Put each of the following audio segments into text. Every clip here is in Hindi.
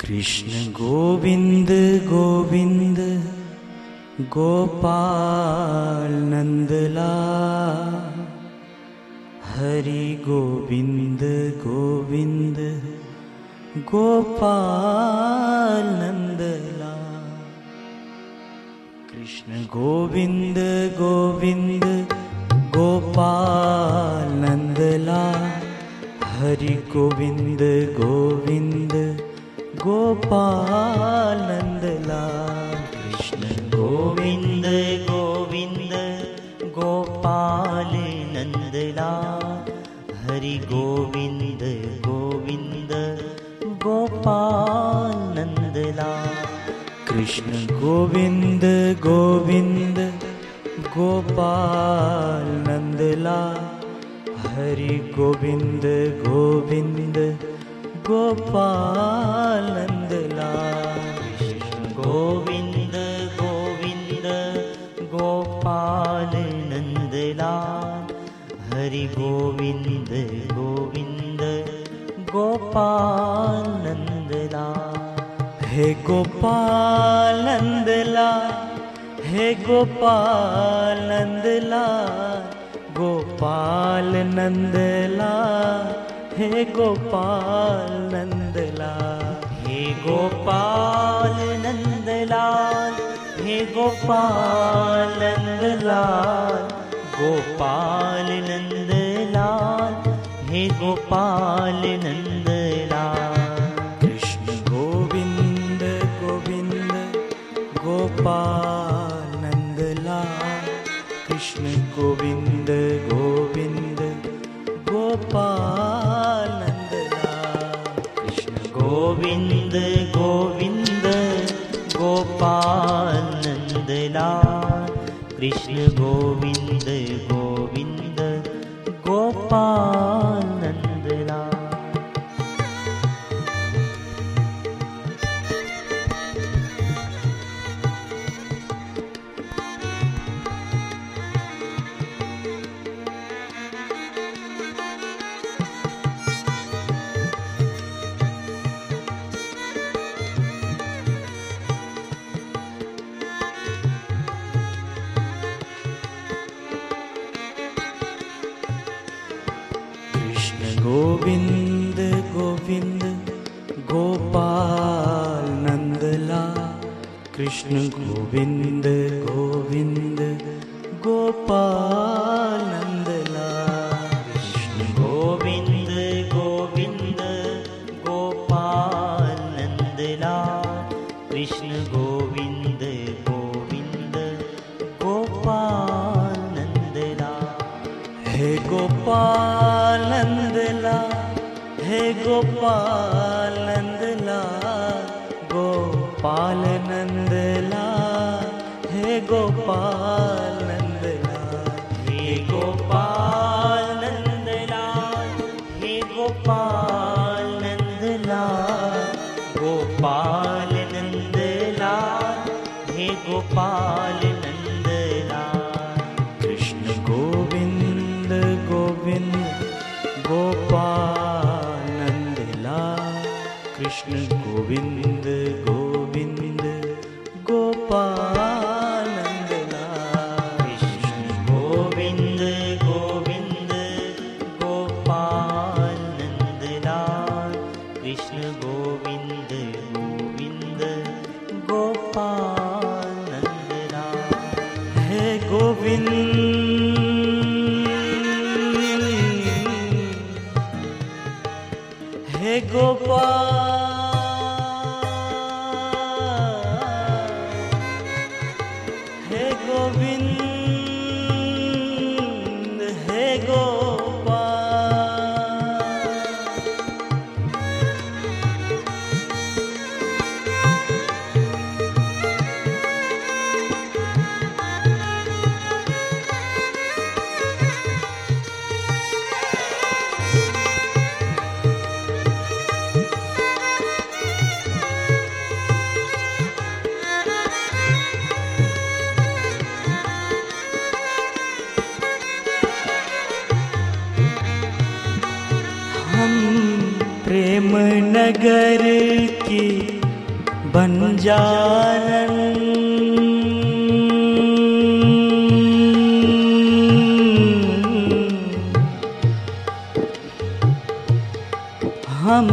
कृष्ण गोविन्द गोविन्द गोपाल नन्दला हरि गोविन्द गोविन्द गोपाल नन्दला कृष्ण गोविन्द गोविन्द गोपाल गोपानन्दला हरिगोविन्द गोविन्द गोपालन्दलाल कृष्ण गोविन्द गोविन्द गोपाल नन्दलाल हरि गोविन्द गोविन्द गोपाल नन्दलाल कृष्ण गोविन्द गोविन्द गोपाल नन्दलाल हरि गोविन्द गोविन्द गोपालन्दला गोविन्द गोविन्द गोपाल नन्दना हरि गोविन्द। गोविन्द गोपा नन्दना गोपानन्दला हे गोपानन्दला गोपाल हे गोपाल नंदला हे गोपाल नंदलाल हे गोपाल नंदलाल गोपाल नंदलाल हे गोपाल नंदलाल। कृष्ण गोविंद गोविंद गोपाल कृष्ण गोविन्द गोविन्द गोपाल नन्दला कृष्ण गोविन्द गोविन्द गोपाल हे गोपाल नंदला गोपाल नंदला हे गोपाल नंदला हे गोपाल नंदलाल हे गोपाल नंदलाल गोपाल नंदलाल हे गोपाल नगर की बंजारन हम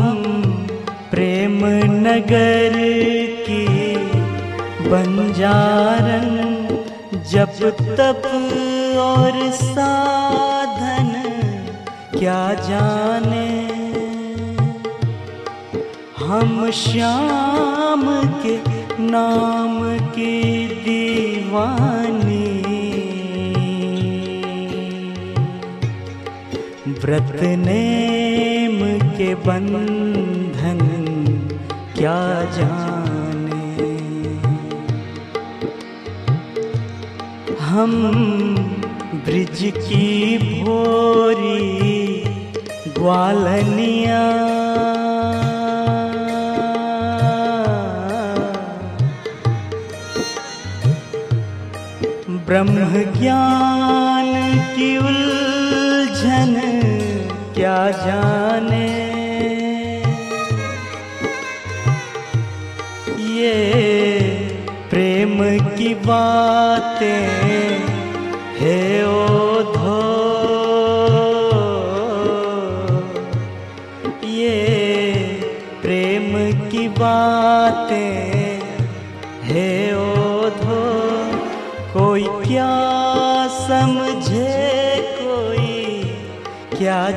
प्रेम नगर की बंजारन जब तप और साधन क्या जाने हम श्याम के नाम की दीवानी। व्रत नेम के बंधन क्या जाने। हम ब्रिज की भोरी ग्वालनिया ब्रह्म ज्ञान की उलझन क्या जाने? ये प्रेम की बातें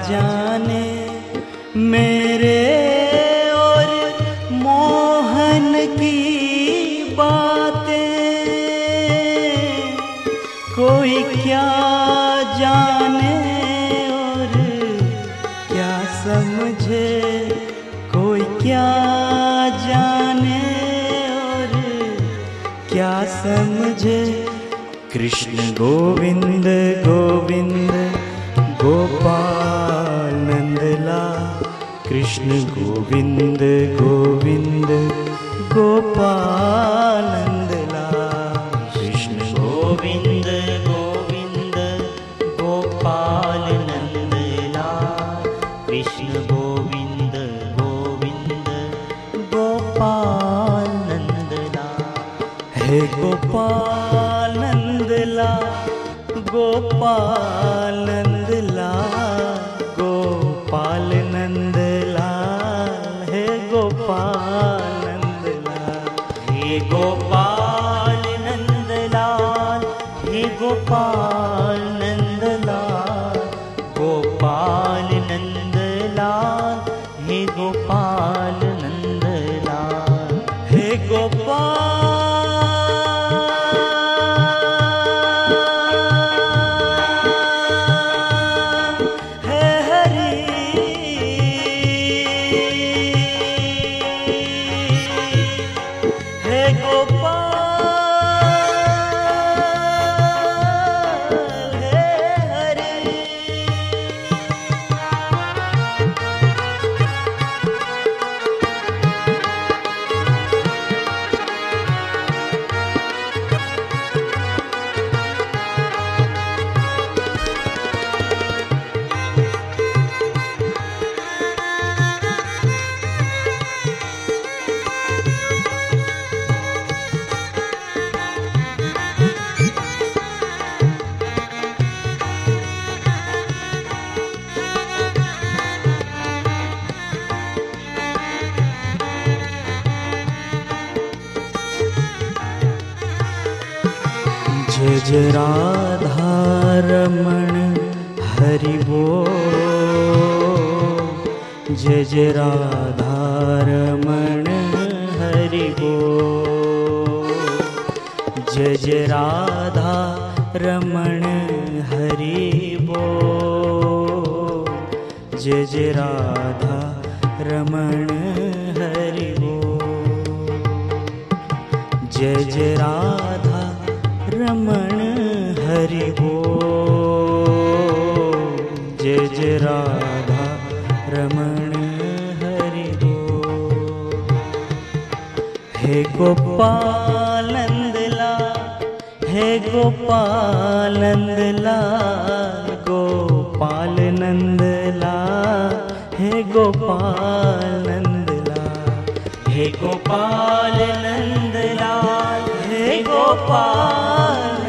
जाने मेरे और मोहन की बातें। कोई क्या जाने और क्या समझे? कोई क्या जाने और क्या समझे? कृष्ण गोविंद गोविंद कृष्ण गोविंद गोविंद गोपाल नंदला कृष्ण गोविंद गोविंद गोपाल नंदलाल कृष्ण गोविंद गोविंद गोपाल नंदलाल हे गोपाल नंदला গোপা जय जय राधा रमण हरि बोल। जय जय राधा रमण हरि बोल। जय जय राधा रमण हरि बोल। जय जय राधा रमण हरि बोल। जय जय राधा रमण हरि बोल जय जय राधा रमण हरि हे। गोपाल नंदला हे गोपाल नंदला गोपाल नंदला हे गोपाल नंदला हे गोपाल नंदला हे गोपाल